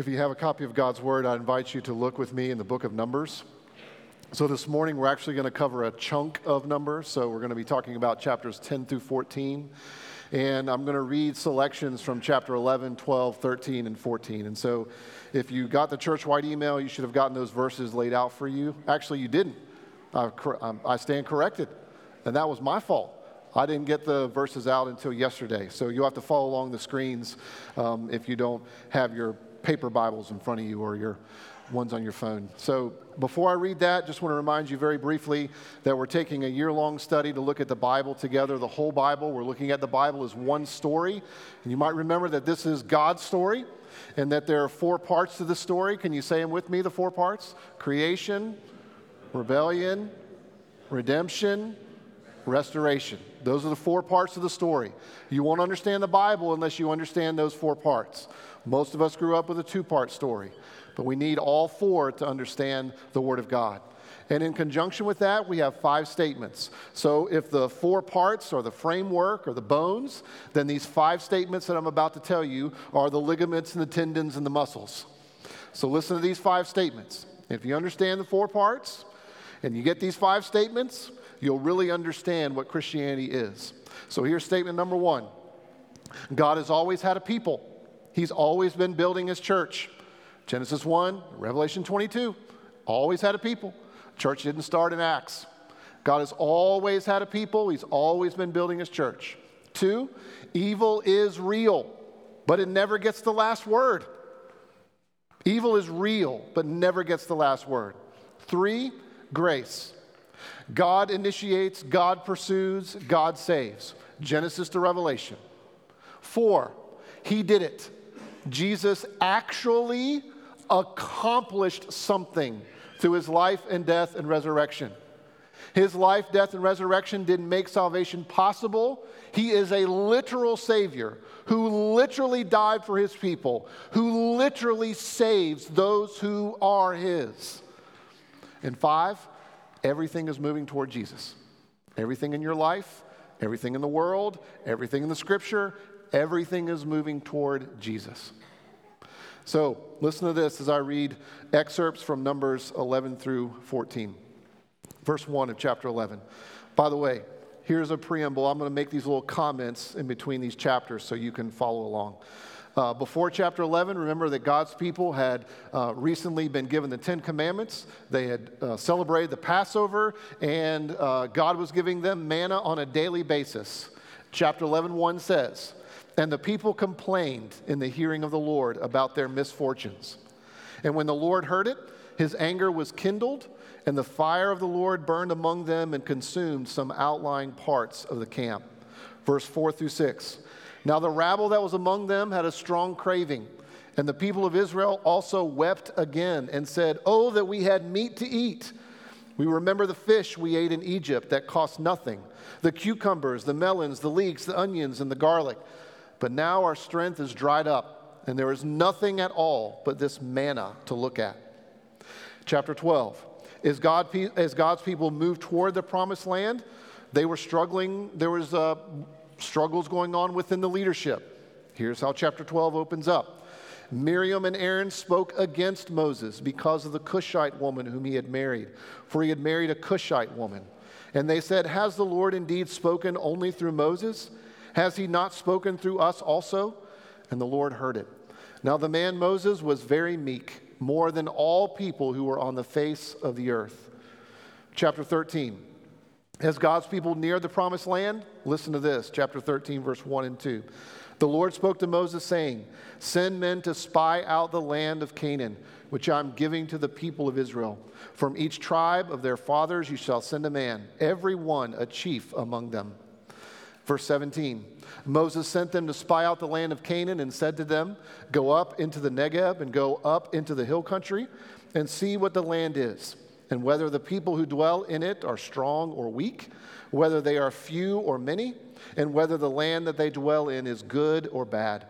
If you have a copy of God's Word, I invite you to look with me in the book of Numbers. So, this morning we're actually going to cover a chunk of Numbers. So, we're going to be talking about chapters 10 through 14. And I'm going to read selections from chapter 11, 12, 13, and 14. And so, if you got the church wide email, you should have gotten those verses laid out for you. Actually, you didn't. I, I stand corrected. And that was my fault. I didn't get the verses out until yesterday. So, you'll have to follow along the screens um, if you don't have your paper Bibles in front of you or your ones on your phone. So before I read that, just want to remind you very briefly that we're taking a year long study to look at the Bible together, the whole Bible. We're looking at the Bible as one story. And you might remember that this is God's story and that there are four parts to the story. Can you say them with me, the four parts? Creation, rebellion, redemption, restoration. Those are the four parts of the story. You won't understand the Bible unless you understand those four parts. Most of us grew up with a two part story, but we need all four to understand the Word of God. And in conjunction with that, we have five statements. So if the four parts are the framework or the bones, then these five statements that I'm about to tell you are the ligaments and the tendons and the muscles. So listen to these five statements. If you understand the four parts and you get these five statements, you'll really understand what Christianity is. So here's statement number one God has always had a people. He's always been building his church. Genesis 1, Revelation 22, always had a people. Church didn't start in Acts. God has always had a people, he's always been building his church. Two, evil is real, but it never gets the last word. Evil is real, but never gets the last word. Three, grace. God initiates, God pursues, God saves. Genesis to Revelation. Four, he did it. Jesus actually accomplished something through his life and death and resurrection. His life, death, and resurrection didn't make salvation possible. He is a literal Savior who literally died for his people, who literally saves those who are his. And five, everything is moving toward Jesus. Everything in your life, everything in the world, everything in the scripture, Everything is moving toward Jesus. So, listen to this as I read excerpts from Numbers 11 through 14. Verse 1 of chapter 11. By the way, here's a preamble. I'm going to make these little comments in between these chapters so you can follow along. Uh, before chapter 11, remember that God's people had uh, recently been given the Ten Commandments. They had uh, celebrated the Passover, and uh, God was giving them manna on a daily basis. Chapter 11, 1 says, and the people complained in the hearing of the Lord about their misfortunes. And when the Lord heard it, his anger was kindled, and the fire of the Lord burned among them and consumed some outlying parts of the camp. Verse 4 through 6. Now the rabble that was among them had a strong craving. And the people of Israel also wept again and said, Oh, that we had meat to eat. We remember the fish we ate in Egypt that cost nothing the cucumbers, the melons, the leeks, the onions, and the garlic. But now our strength is dried up, and there is nothing at all but this manna to look at. Chapter 12. As, God, as God's people moved toward the promised land, they were struggling. There was uh, struggles going on within the leadership. Here's how chapter 12 opens up. Miriam and Aaron spoke against Moses because of the Cushite woman whom he had married, for he had married a Cushite woman. And they said, Has the Lord indeed spoken only through Moses? Has he not spoken through us also? And the Lord heard it. Now the man Moses was very meek, more than all people who were on the face of the earth. Chapter 13. As God's people neared the promised land, listen to this, chapter 13, verse 1 and 2. The Lord spoke to Moses, saying, Send men to spy out the land of Canaan, which I'm giving to the people of Israel. From each tribe of their fathers you shall send a man, every one a chief among them. Verse 17 Moses sent them to spy out the land of Canaan and said to them, Go up into the Negeb and go up into the hill country and see what the land is, and whether the people who dwell in it are strong or weak, whether they are few or many, and whether the land that they dwell in is good or bad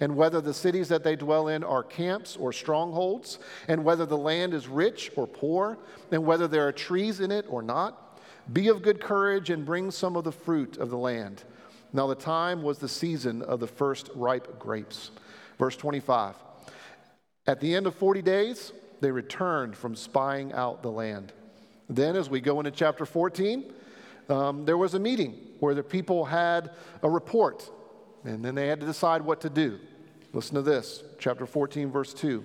and whether the cities that they dwell in are camps or strongholds, and whether the land is rich or poor, and whether there are trees in it or not. Be of good courage and bring some of the fruit of the land. Now, the time was the season of the first ripe grapes. Verse 25. At the end of 40 days, they returned from spying out the land. Then, as we go into chapter 14, um, there was a meeting where the people had a report, and then they had to decide what to do. Listen to this, chapter 14, verse 2.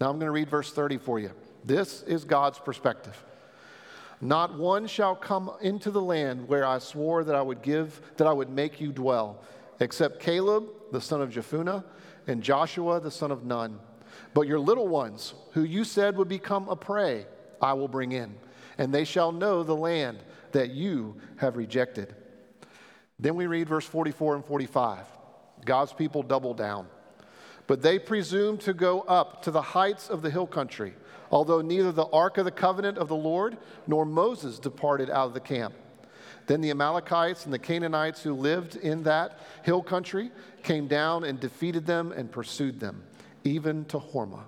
Now I'm going to read verse 30 for you. This is God's perspective. Not one shall come into the land where I swore that I would give, that I would make you dwell, except Caleb, the son of Jephunneh, and Joshua, the son of Nun. But your little ones, who you said would become a prey, I will bring in, and they shall know the land that you have rejected. Then we read verse 44 and 45. God's people double down. But they presumed to go up to the heights of the hill country, although neither the ark of the covenant of the Lord nor Moses departed out of the camp. Then the Amalekites and the Canaanites who lived in that hill country came down and defeated them and pursued them, even to Hormah.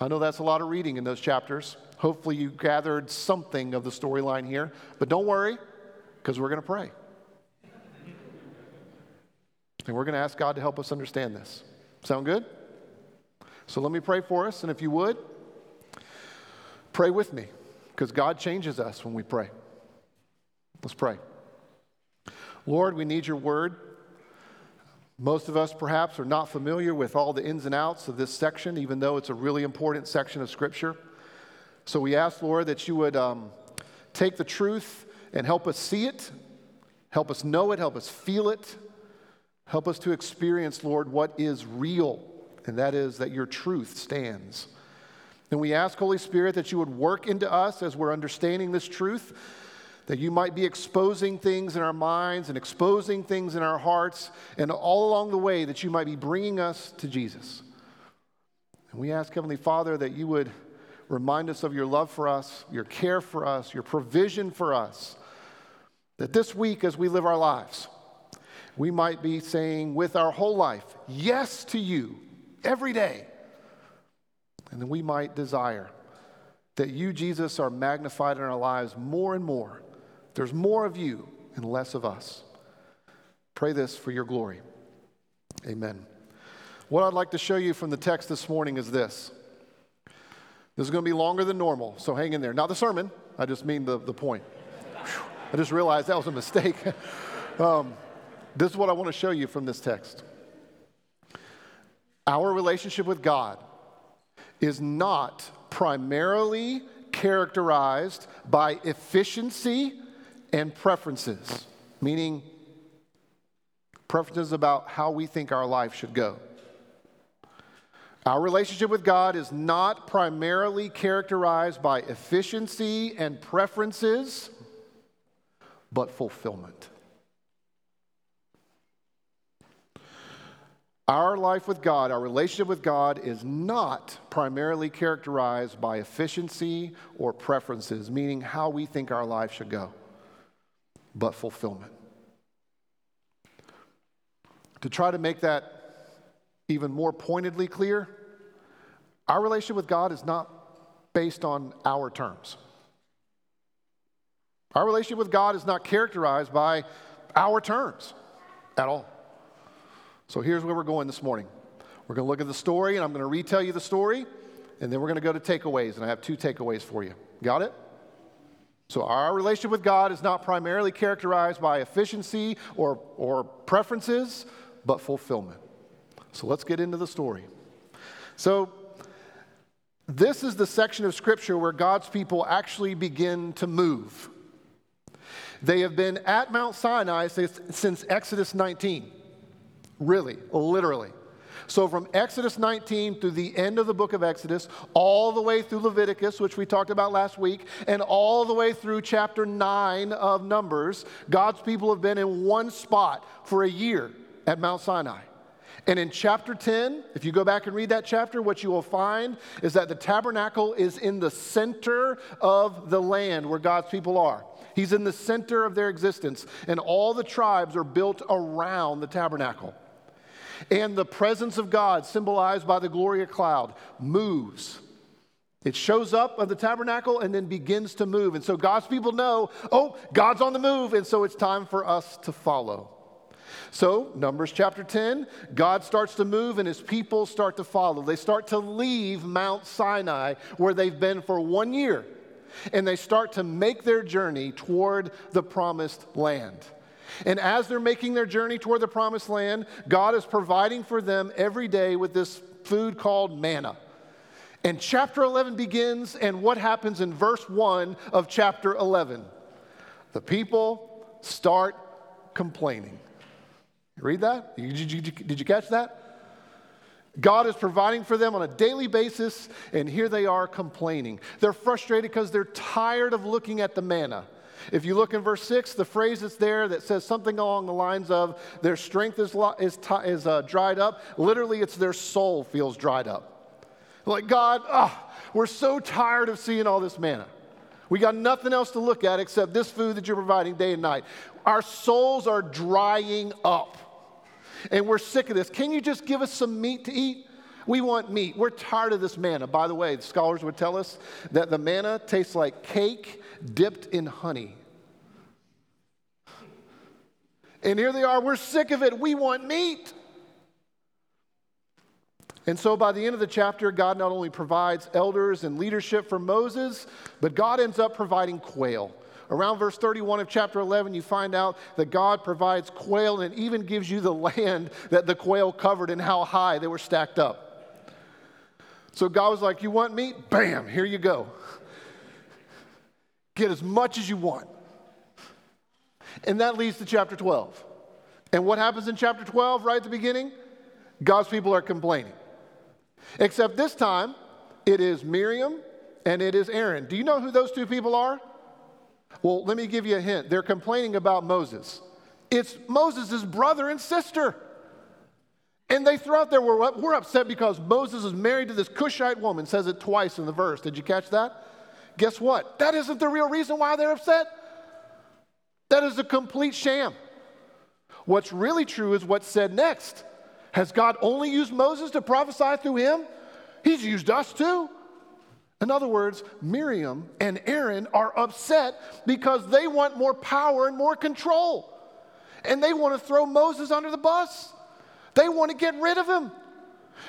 I know that's a lot of reading in those chapters. Hopefully, you gathered something of the storyline here, but don't worry, because we're going to pray. And we're going to ask God to help us understand this. Sound good? So let me pray for us, and if you would, pray with me, because God changes us when we pray. Let's pray. Lord, we need your word. Most of us perhaps are not familiar with all the ins and outs of this section, even though it's a really important section of Scripture. So we ask, Lord, that you would um, take the truth and help us see it, help us know it, help us feel it, help us to experience, Lord, what is real, and that is that your truth stands. And we ask, Holy Spirit, that you would work into us as we're understanding this truth that you might be exposing things in our minds and exposing things in our hearts, and all along the way that you might be bringing us to Jesus. And we ask, Heavenly Father, that you would remind us of your love for us, your care for us, your provision for us. That this week, as we live our lives, we might be saying with our whole life, yes to you every day. And then we might desire that you, Jesus, are magnified in our lives more and more there's more of you and less of us. Pray this for your glory. Amen. What I'd like to show you from the text this morning is this. This is going to be longer than normal, so hang in there. Not the sermon, I just mean the, the point. I just realized that was a mistake. um, this is what I want to show you from this text. Our relationship with God is not primarily characterized by efficiency and preferences, meaning preferences about how we think our life should go. Our relationship with God is not primarily characterized by efficiency and preferences, but fulfillment. Our life with God, our relationship with God, is not primarily characterized by efficiency or preferences, meaning how we think our life should go but fulfillment. To try to make that even more pointedly clear, our relationship with God is not based on our terms. Our relationship with God is not characterized by our terms at all. So here's where we're going this morning. We're going to look at the story, and I'm going to retell you the story, and then we're going to go to takeaways, and I have two takeaways for you. Got it? So, our relationship with God is not primarily characterized by efficiency or, or preferences, but fulfillment. So, let's get into the story. So, this is the section of Scripture where God's people actually begin to move. They have been at Mount Sinai since Exodus 19. Really, literally. So, from Exodus 19 through the end of the book of Exodus, all the way through Leviticus, which we talked about last week, and all the way through chapter 9 of Numbers, God's people have been in one spot for a year at Mount Sinai. And in chapter 10, if you go back and read that chapter, what you will find is that the tabernacle is in the center of the land where God's people are. He's in the center of their existence, and all the tribes are built around the tabernacle. And the presence of God, symbolized by the glory of cloud, moves. It shows up of the tabernacle and then begins to move. And so God's people know, oh, God's on the move, and so it's time for us to follow. So, Numbers chapter 10, God starts to move and his people start to follow. They start to leave Mount Sinai, where they've been for one year, and they start to make their journey toward the promised land. And as they're making their journey toward the promised land, God is providing for them every day with this food called manna. And chapter 11 begins, and what happens in verse 1 of chapter 11? The people start complaining. read that? Did you, did you catch that? God is providing for them on a daily basis, and here they are complaining. They're frustrated because they're tired of looking at the manna. If you look in verse 6, the phrase that's there that says something along the lines of their strength is, is, is uh, dried up, literally, it's their soul feels dried up. Like, God, oh, we're so tired of seeing all this manna. We got nothing else to look at except this food that you're providing day and night. Our souls are drying up. And we're sick of this. Can you just give us some meat to eat? We want meat. We're tired of this manna. By the way, the scholars would tell us that the manna tastes like cake dipped in honey. And here they are, we're sick of it. We want meat. And so by the end of the chapter, God not only provides elders and leadership for Moses, but God ends up providing quail. Around verse 31 of chapter 11, you find out that God provides quail and even gives you the land that the quail covered and how high they were stacked up. So God was like, You want meat? Bam, here you go. Get as much as you want. And that leads to chapter 12. And what happens in chapter 12, right at the beginning? God's people are complaining. Except this time, it is Miriam and it is Aaron. Do you know who those two people are? Well, let me give you a hint. They're complaining about Moses. It's Moses' brother and sister. And they throw out there, we're, we're upset because Moses is married to this Cushite woman, says it twice in the verse. Did you catch that? Guess what? That isn't the real reason why they're upset. That is a complete sham. What's really true is what's said next. Has God only used Moses to prophesy through him? He's used us too. In other words, Miriam and Aaron are upset because they want more power and more control. And they want to throw Moses under the bus. They want to get rid of him.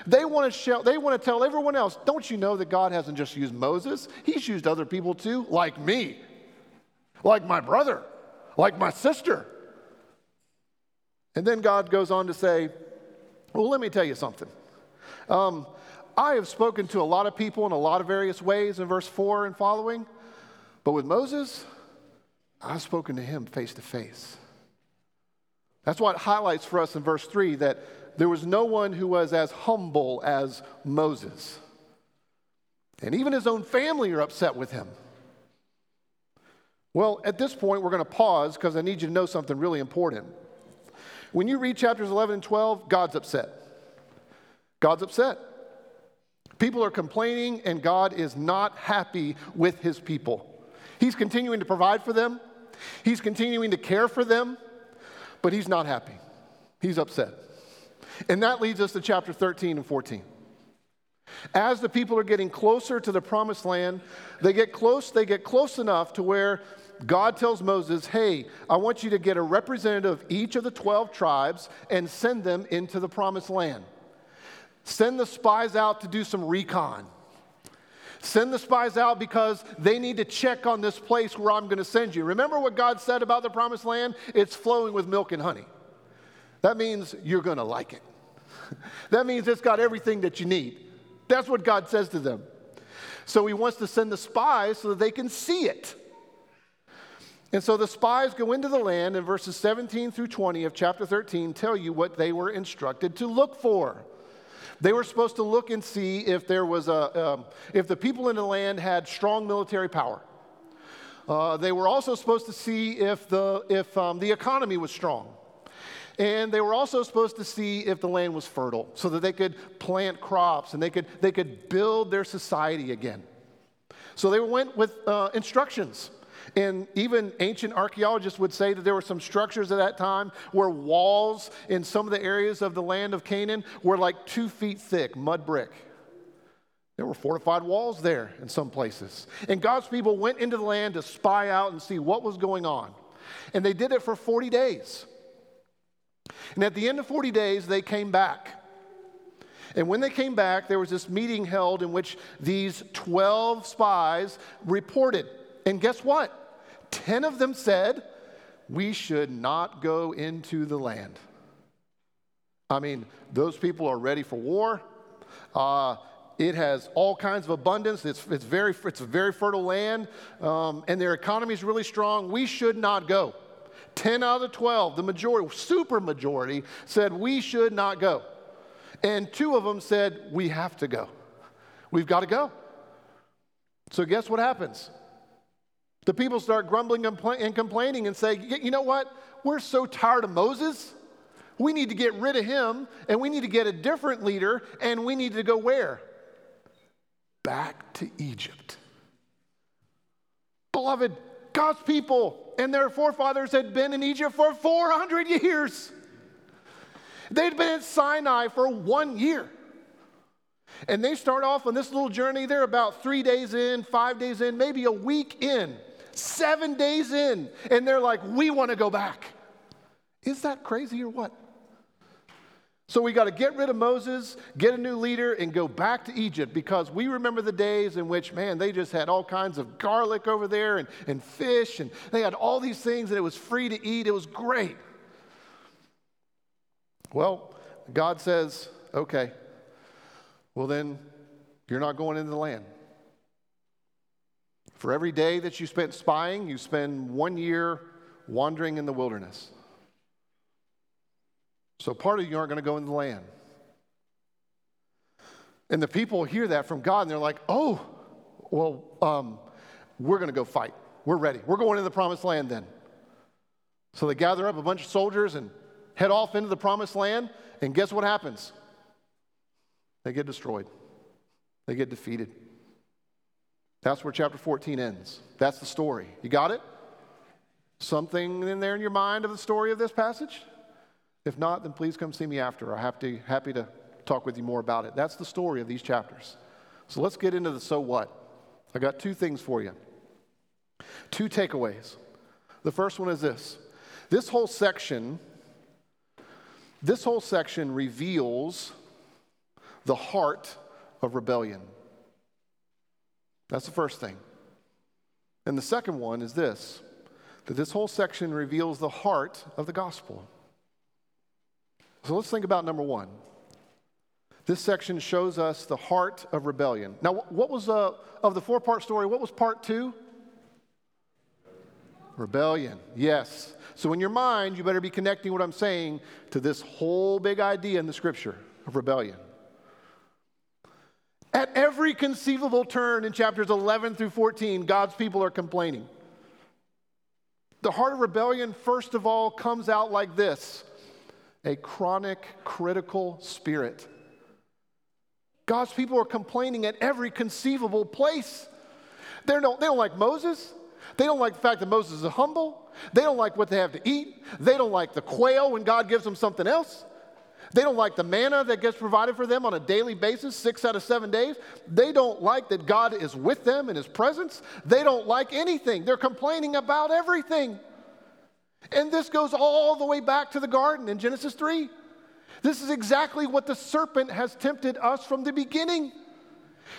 They want to they want to tell everyone else, don't you know that God hasn't just used Moses? He's used other people too, like me, like my brother, like my sister. And then God goes on to say, well, let me tell you something. Um, I have spoken to a lot of people in a lot of various ways in verse 4 and following, but with Moses, I've spoken to him face to face. That's what highlights for us in verse 3 that there was no one who was as humble as Moses. And even his own family are upset with him. Well, at this point, we're going to pause because I need you to know something really important. When you read chapters 11 and 12, God's upset. God's upset. People are complaining, and God is not happy with his people. He's continuing to provide for them, he's continuing to care for them, but he's not happy. He's upset. And that leads us to chapter 13 and 14. As the people are getting closer to the promised land, they get close, they get close enough to where God tells Moses, Hey, I want you to get a representative of each of the 12 tribes and send them into the promised land. Send the spies out to do some recon. Send the spies out because they need to check on this place where I'm going to send you. Remember what God said about the promised land? It's flowing with milk and honey. That means you're going to like it. that means it's got everything that you need. That's what God says to them. So he wants to send the spies so that they can see it. And so the spies go into the land, and verses 17 through 20 of chapter 13 tell you what they were instructed to look for. They were supposed to look and see if there was a, um, if the people in the land had strong military power. Uh, they were also supposed to see if the, if um, the economy was strong. And they were also supposed to see if the land was fertile so that they could plant crops and they could, they could build their society again. So they went with uh, instructions. And even ancient archaeologists would say that there were some structures at that time where walls in some of the areas of the land of Canaan were like two feet thick, mud brick. There were fortified walls there in some places. And God's people went into the land to spy out and see what was going on. And they did it for 40 days. And at the end of 40 days, they came back. And when they came back, there was this meeting held in which these 12 spies reported. And guess what? 10 of them said, We should not go into the land. I mean, those people are ready for war. Uh, it has all kinds of abundance. It's, it's, very, it's a very fertile land, um, and their economy is really strong. We should not go. 10 out of the 12, the majority, super majority, said we should not go. And two of them said, we have to go. We've got to go. So, guess what happens? The people start grumbling and complaining and say, you know what? We're so tired of Moses. We need to get rid of him and we need to get a different leader and we need to go where? Back to Egypt. Beloved, God's people and their forefathers had been in Egypt for 400 years. They'd been at Sinai for one year. And they start off on this little journey. They're about three days in, five days in, maybe a week in, seven days in. And they're like, we want to go back. Is that crazy or what? So we got to get rid of Moses, get a new leader, and go back to Egypt because we remember the days in which, man, they just had all kinds of garlic over there and, and fish, and they had all these things, and it was free to eat. It was great. Well, God says, okay, well, then you're not going into the land. For every day that you spent spying, you spend one year wandering in the wilderness. So part of you aren't going to go in the land. And the people hear that from God and they're like, oh, well, um, we're going to go fight. We're ready. We're going into the promised land then. So they gather up a bunch of soldiers and head off into the promised land. And guess what happens? They get destroyed, they get defeated. That's where chapter 14 ends. That's the story. You got it? Something in there in your mind of the story of this passage? If not, then please come see me after. I'm happy, happy to talk with you more about it. That's the story of these chapters. So let's get into the so what. I got two things for you. Two takeaways. The first one is this this whole section, this whole section reveals the heart of rebellion. That's the first thing. And the second one is this that this whole section reveals the heart of the gospel. So let's think about number one. This section shows us the heart of rebellion. Now, what was, uh, of the four part story, what was part two? Rebellion, yes. So, in your mind, you better be connecting what I'm saying to this whole big idea in the scripture of rebellion. At every conceivable turn in chapters 11 through 14, God's people are complaining. The heart of rebellion, first of all, comes out like this a chronic, critical spirit. God's people are complaining at every conceivable place. They don't, they don't like Moses. They don't like the fact that Moses is humble. They don't like what they have to eat. They don't like the quail when God gives them something else. They don't like the manna that gets provided for them on a daily basis, six out of seven days. They don't like that God is with them in his presence. They don't like anything. They're complaining about everything. And this goes all the way back to the garden in Genesis 3. This is exactly what the serpent has tempted us from the beginning.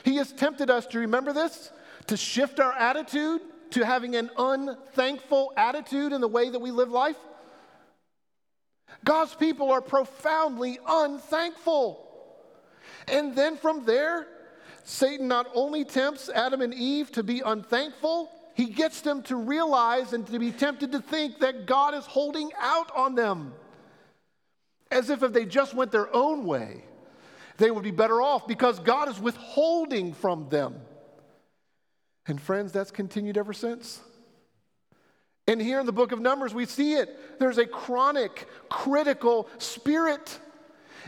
He has tempted us to remember this, to shift our attitude to having an unthankful attitude in the way that we live life. God's people are profoundly unthankful. And then from there, Satan not only tempts Adam and Eve to be unthankful, he gets them to realize and to be tempted to think that God is holding out on them. As if if they just went their own way, they would be better off because God is withholding from them. And friends, that's continued ever since. And here in the book of Numbers, we see it. There's a chronic, critical spirit.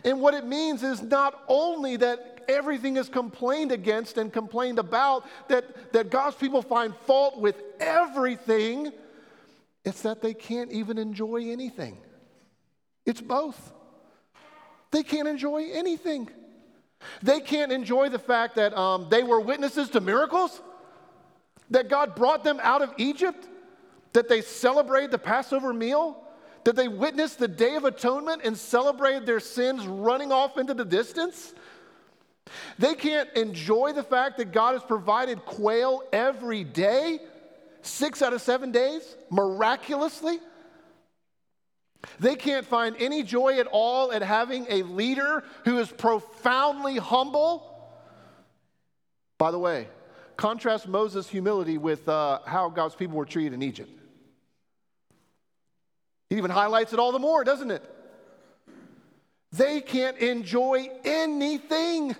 And what it means is not only that everything is complained against and complained about, that, that God's people find fault with everything, it's that they can't even enjoy anything. It's both. They can't enjoy anything. They can't enjoy the fact that um, they were witnesses to miracles, that God brought them out of Egypt, that they celebrated the Passover meal, that they witnessed the Day of Atonement and celebrated their sins running off into the distance. They can't enjoy the fact that God has provided quail every day, six out of seven days, miraculously. They can't find any joy at all at having a leader who is profoundly humble. By the way, contrast Moses' humility with uh, how God's people were treated in Egypt. He even highlights it all the more, doesn't it? They can't enjoy anything.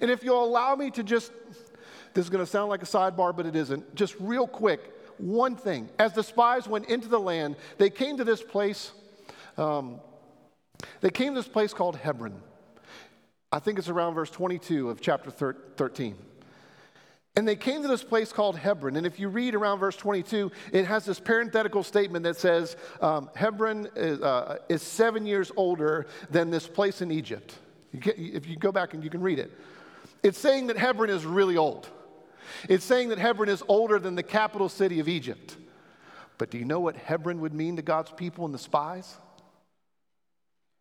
And if you'll allow me to just, this is going to sound like a sidebar, but it isn't. Just real quick, one thing. As the spies went into the land, they came to this place um, they came to this place called Hebron. I think it's around verse 22 of chapter 13. And they came to this place called Hebron. And if you read around verse 22, it has this parenthetical statement that says um, Hebron is, uh, is, seven years older than this place in Egypt. You get, if you go back and you can read it, it's saying that Hebron is really old. It's saying that Hebron is older than the capital city of Egypt. But do you know what Hebron would mean to God's people and the spies?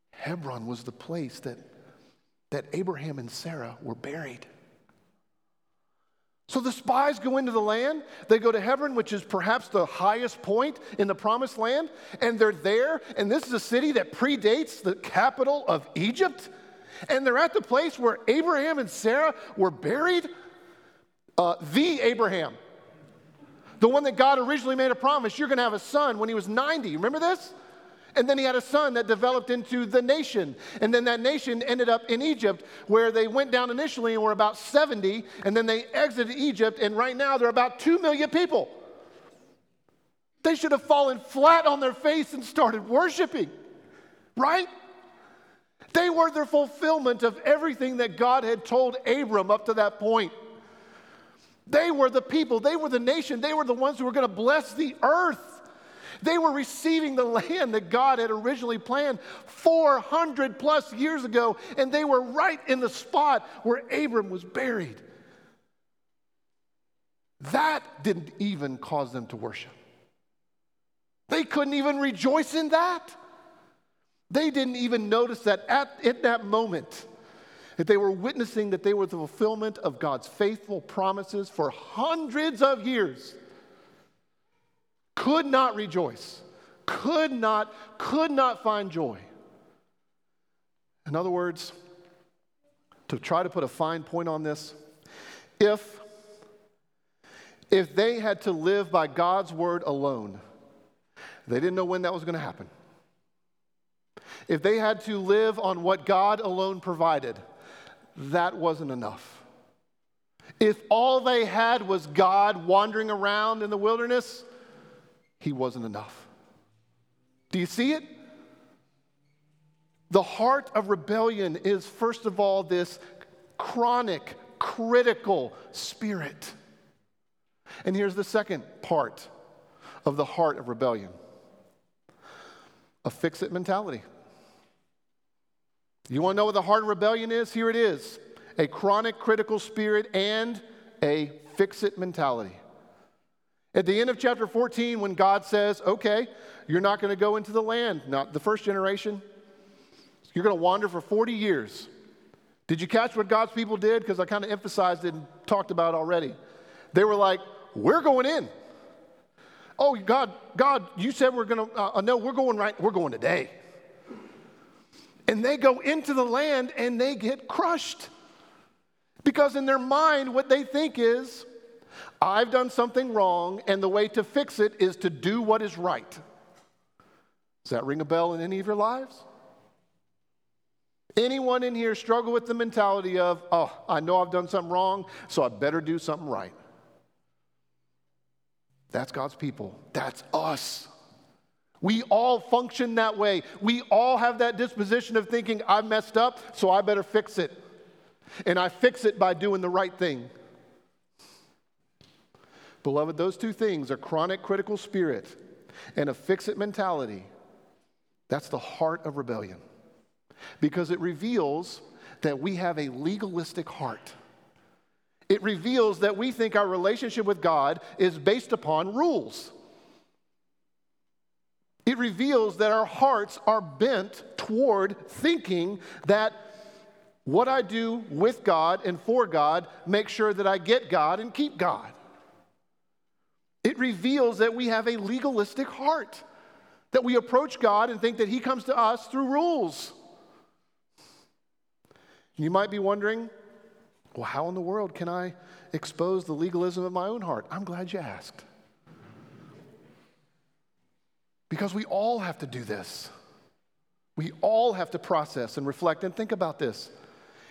Hebron was the place that, that Abraham and Sarah were buried. So the spies go into the land. They go to Hebron, which is perhaps the highest point in the promised land, and they're there. And this is a city that predates the capital of Egypt. And they're at the place where Abraham and Sarah were buried. Uh, the Abraham, the one that God originally made a promise, you're going to have a son when he was 90. Remember this? And then he had a son that developed into the nation. And then that nation ended up in Egypt, where they went down initially and were about 70, and then they exited Egypt, and right now they're about 2 million people. They should have fallen flat on their face and started worshiping, right? They were the fulfillment of everything that God had told Abram up to that point. They were the people, they were the nation, they were the ones who were going to bless the earth. They were receiving the land that God had originally planned 400 plus years ago, and they were right in the spot where Abram was buried. That didn't even cause them to worship. They couldn't even rejoice in that. They didn't even notice that at, at that moment that they were witnessing that they were the fulfillment of God's faithful promises for hundreds of years could not rejoice, could not, could not find joy. In other words, to try to put a fine point on this, if if they had to live by God's word alone, they didn't know when that was going to happen. If they had to live on what God alone provided, that wasn't enough. If all they had was God wandering around in the wilderness, he wasn't enough. Do you see it? The heart of rebellion is, first of all, this chronic, critical spirit. And here's the second part of the heart of rebellion a fix it mentality. You want to know what the heart of rebellion is? Here it is a chronic, critical spirit and a fix it mentality. At the end of chapter 14, when God says, okay, you're not going to go into the land, not the first generation, you're going to wander for 40 years. Did you catch what God's people did? Because I kind of emphasized it and talked about it already. They were like, we're going in. Oh, God, God, you said we're going to, uh, no, we're going right, we're going today. And they go into the land and they get crushed. Because in their mind, what they think is, I've done something wrong, and the way to fix it is to do what is right. Does that ring a bell in any of your lives? Anyone in here struggle with the mentality of, oh, I know I've done something wrong, so I better do something right? That's God's people. That's us. We all function that way. We all have that disposition of thinking, I've messed up, so I better fix it. And I fix it by doing the right thing. Beloved, those two things a chronic critical spirit and a fix it mentality. That's the heart of rebellion because it reveals that we have a legalistic heart. It reveals that we think our relationship with God is based upon rules. It reveals that our hearts are bent toward thinking that what I do with God and for God makes sure that I get God and keep God. It reveals that we have a legalistic heart, that we approach God and think that He comes to us through rules. You might be wondering, well, how in the world can I expose the legalism of my own heart? I'm glad you asked. Because we all have to do this. We all have to process and reflect and think about this.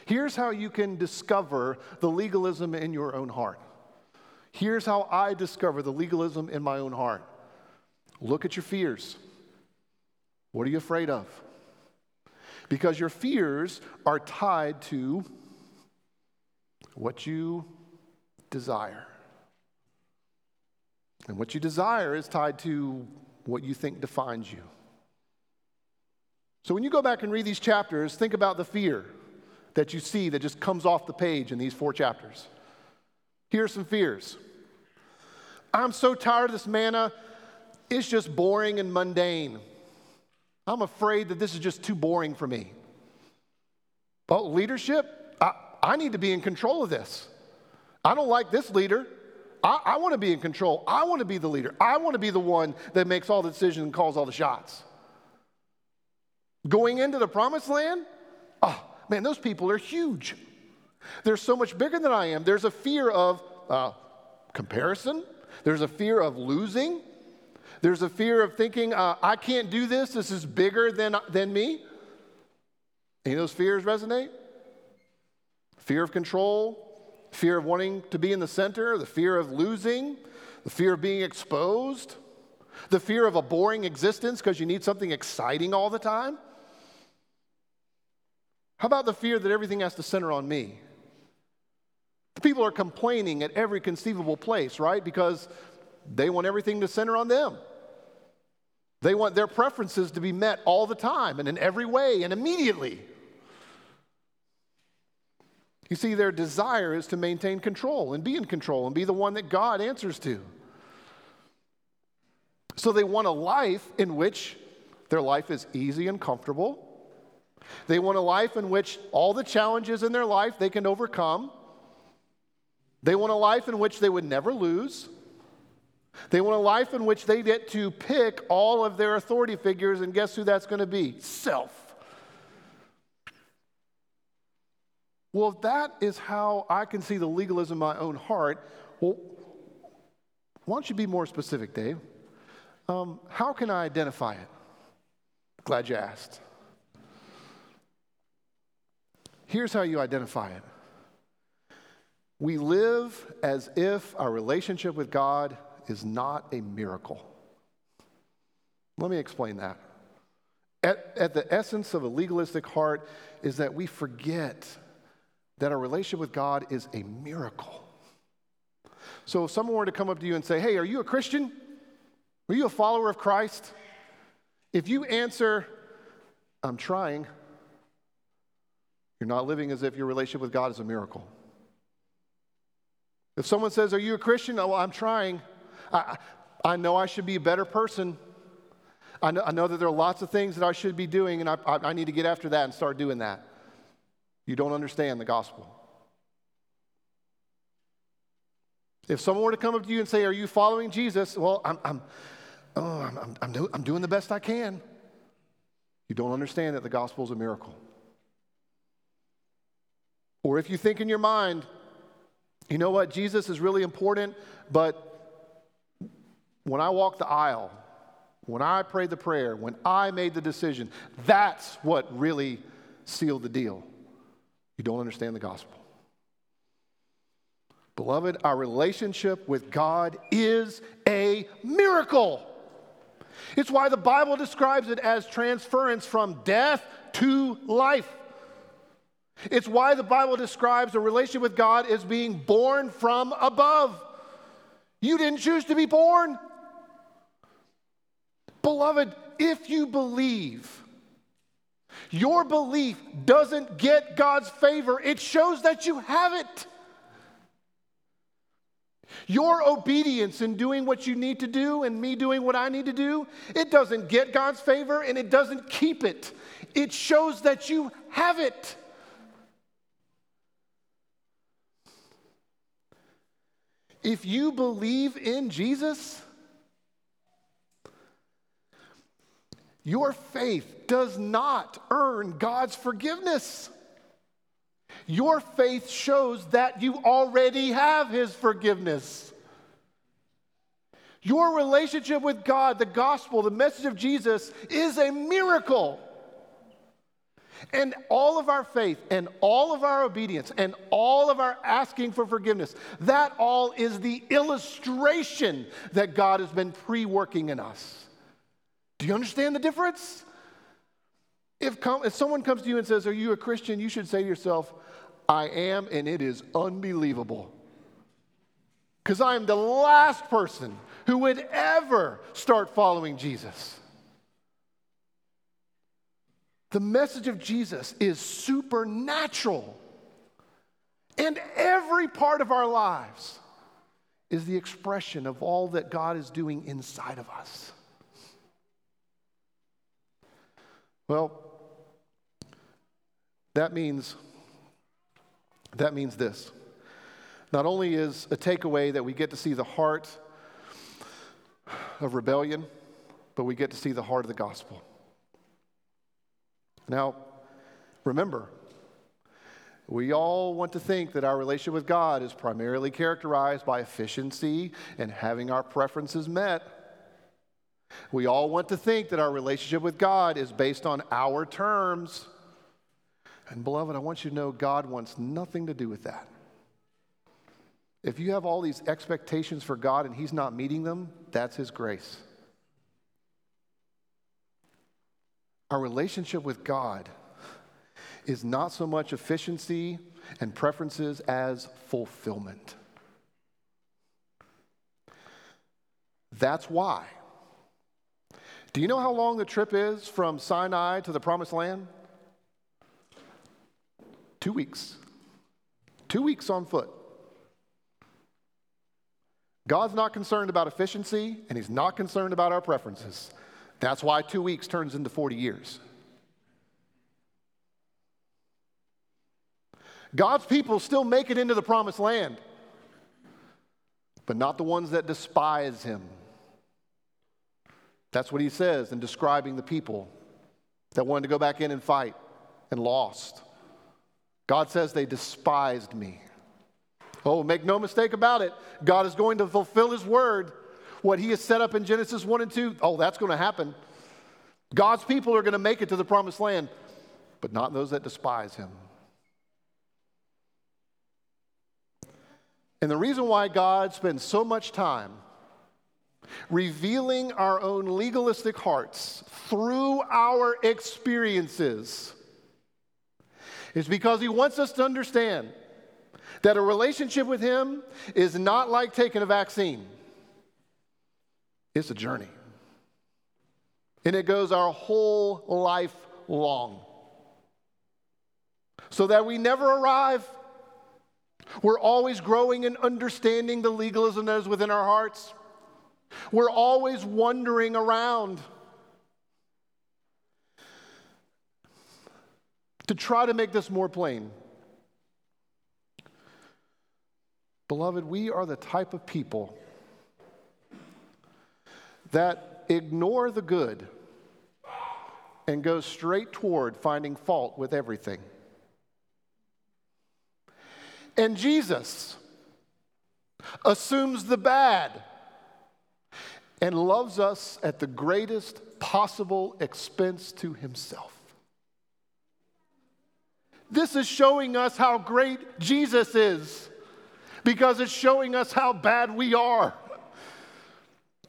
Here's how you can discover the legalism in your own heart. Here's how I discover the legalism in my own heart. Look at your fears. What are you afraid of? Because your fears are tied to what you desire. And what you desire is tied to what you think defines you. So when you go back and read these chapters, think about the fear that you see that just comes off the page in these four chapters. Here are some fears. I'm so tired of this manna, it's just boring and mundane. I'm afraid that this is just too boring for me. But leadership, I, I need to be in control of this. I don't like this leader. I, I want to be in control. I want to be the leader. I want to be the one that makes all the decisions and calls all the shots. Going into the promised land, oh man, those people are huge. They're so much bigger than I am. There's a fear of uh, comparison, there's a fear of losing, there's a fear of thinking, uh, I can't do this, this is bigger than, than me. Any of those fears resonate? Fear of control, fear of wanting to be in the center, the fear of losing, the fear of being exposed, the fear of a boring existence because you need something exciting all the time. How about the fear that everything has to center on me? People are complaining at every conceivable place, right? Because they want everything to center on them. They want their preferences to be met all the time and in every way and immediately. You see, their desire is to maintain control and be in control and be the one that God answers to. So they want a life in which their life is easy and comfortable. They want a life in which all the challenges in their life they can overcome. They want a life in which they would never lose. They want a life in which they get to pick all of their authority figures, and guess who that's going to be? Self. Well, if that is how I can see the legalism in my own heart, well, why don't you be more specific, Dave? Um, how can I identify it? Glad you asked. Here's how you identify it we live as if our relationship with God is not a miracle. Let me explain that. At, at the essence of a legalistic heart is that we forget that our relationship with God is a miracle. So if someone were to come up to you and say, Hey, are you a Christian? Are you a follower of Christ? If you answer, I'm trying, you're not living as if your relationship with God is a miracle. If someone says, Are you a Christian? Oh, well, I'm trying. I, I know I should be a better person. I know, I know that there are lots of things that I should be doing, and I, I, I need to get after that and start doing that. You don't understand the gospel. If someone were to come up to you and say, Are you following Jesus? Well, I'm, I'm, oh, I'm, I'm, I'm, do, I'm doing the best I can. You don't understand that the gospel is a miracle. Or if you think in your mind, you know what, Jesus is really important, but when I walk the aisle, when I prayed the prayer, when I made the decision, that's what really sealed the deal. You don't understand the gospel. Beloved, our relationship with God is a miracle. It's why the Bible describes it as transference from death to life. It's why the Bible describes a relationship with God as being born from above. You didn't choose to be born. Beloved, if you believe, your belief doesn't get God's favor, it shows that you have it. Your obedience in doing what you need to do and me doing what I need to do, it doesn't get God's favor and it doesn't keep it. It shows that you have it. If you believe in Jesus, your faith does not earn God's forgiveness. Your faith shows that you already have His forgiveness. Your relationship with God, the gospel, the message of Jesus is a miracle. And all of our faith and all of our obedience and all of our asking for forgiveness, that all is the illustration that God has been pre working in us. Do you understand the difference? If, if someone comes to you and says, Are you a Christian? you should say to yourself, I am, and it is unbelievable. Because I am the last person who would ever start following Jesus. The message of Jesus is supernatural. And every part of our lives is the expression of all that God is doing inside of us. Well, that means that means this. Not only is a takeaway that we get to see the heart of rebellion, but we get to see the heart of the gospel. Now, remember, we all want to think that our relationship with God is primarily characterized by efficiency and having our preferences met. We all want to think that our relationship with God is based on our terms. And, beloved, I want you to know God wants nothing to do with that. If you have all these expectations for God and He's not meeting them, that's His grace. Our relationship with God is not so much efficiency and preferences as fulfillment. That's why. Do you know how long the trip is from Sinai to the promised land? Two weeks. Two weeks on foot. God's not concerned about efficiency, and He's not concerned about our preferences. That's why two weeks turns into 40 years. God's people still make it into the promised land, but not the ones that despise Him. That's what He says in describing the people that wanted to go back in and fight and lost. God says they despised me. Oh, make no mistake about it. God is going to fulfill his word. What he has set up in Genesis 1 and 2, oh, that's going to happen. God's people are going to make it to the promised land, but not those that despise him. And the reason why God spends so much time revealing our own legalistic hearts through our experiences is because he wants us to understand that a relationship with him is not like taking a vaccine, it's a journey. And it goes our whole life long. So that we never arrive. We're always growing and understanding the legalism that is within our hearts. We're always wandering around. To try to make this more plain, beloved, we are the type of people that ignore the good and go straight toward finding fault with everything. And Jesus assumes the bad and loves us at the greatest possible expense to himself. This is showing us how great Jesus is. because it's showing us how bad we are.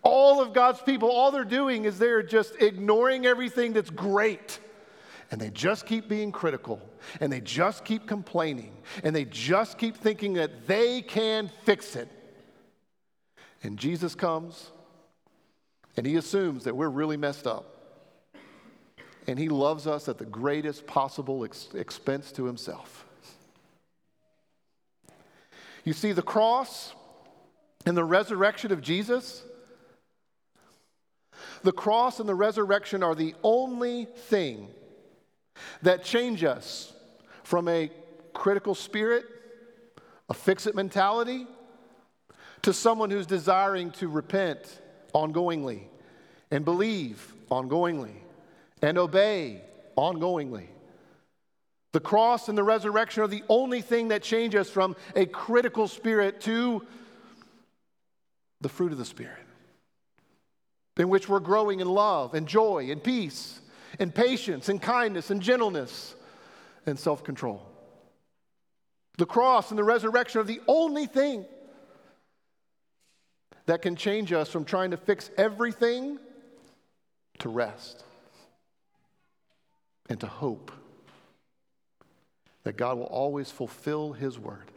All of God's people, all they're doing is they're just ignoring everything that's great. And they just keep being critical, and they just keep complaining, and they just keep thinking that they can fix it. And Jesus comes, and he assumes that we're really messed up. And he loves us at the greatest possible ex- expense to himself. You see, the cross and the resurrection of Jesus the cross and the resurrection are the only thing that change us from a critical spirit, a fix it mentality, to someone who's desiring to repent ongoingly and believe ongoingly and obey ongoingly. The cross and the resurrection are the only thing that change us from a critical spirit to the fruit of the Spirit in which we're growing in love and joy and peace and patience and kindness and gentleness and self control. The cross and the resurrection are the only thing that can change us from trying to fix everything to rest and to hope that God will always fulfill His word.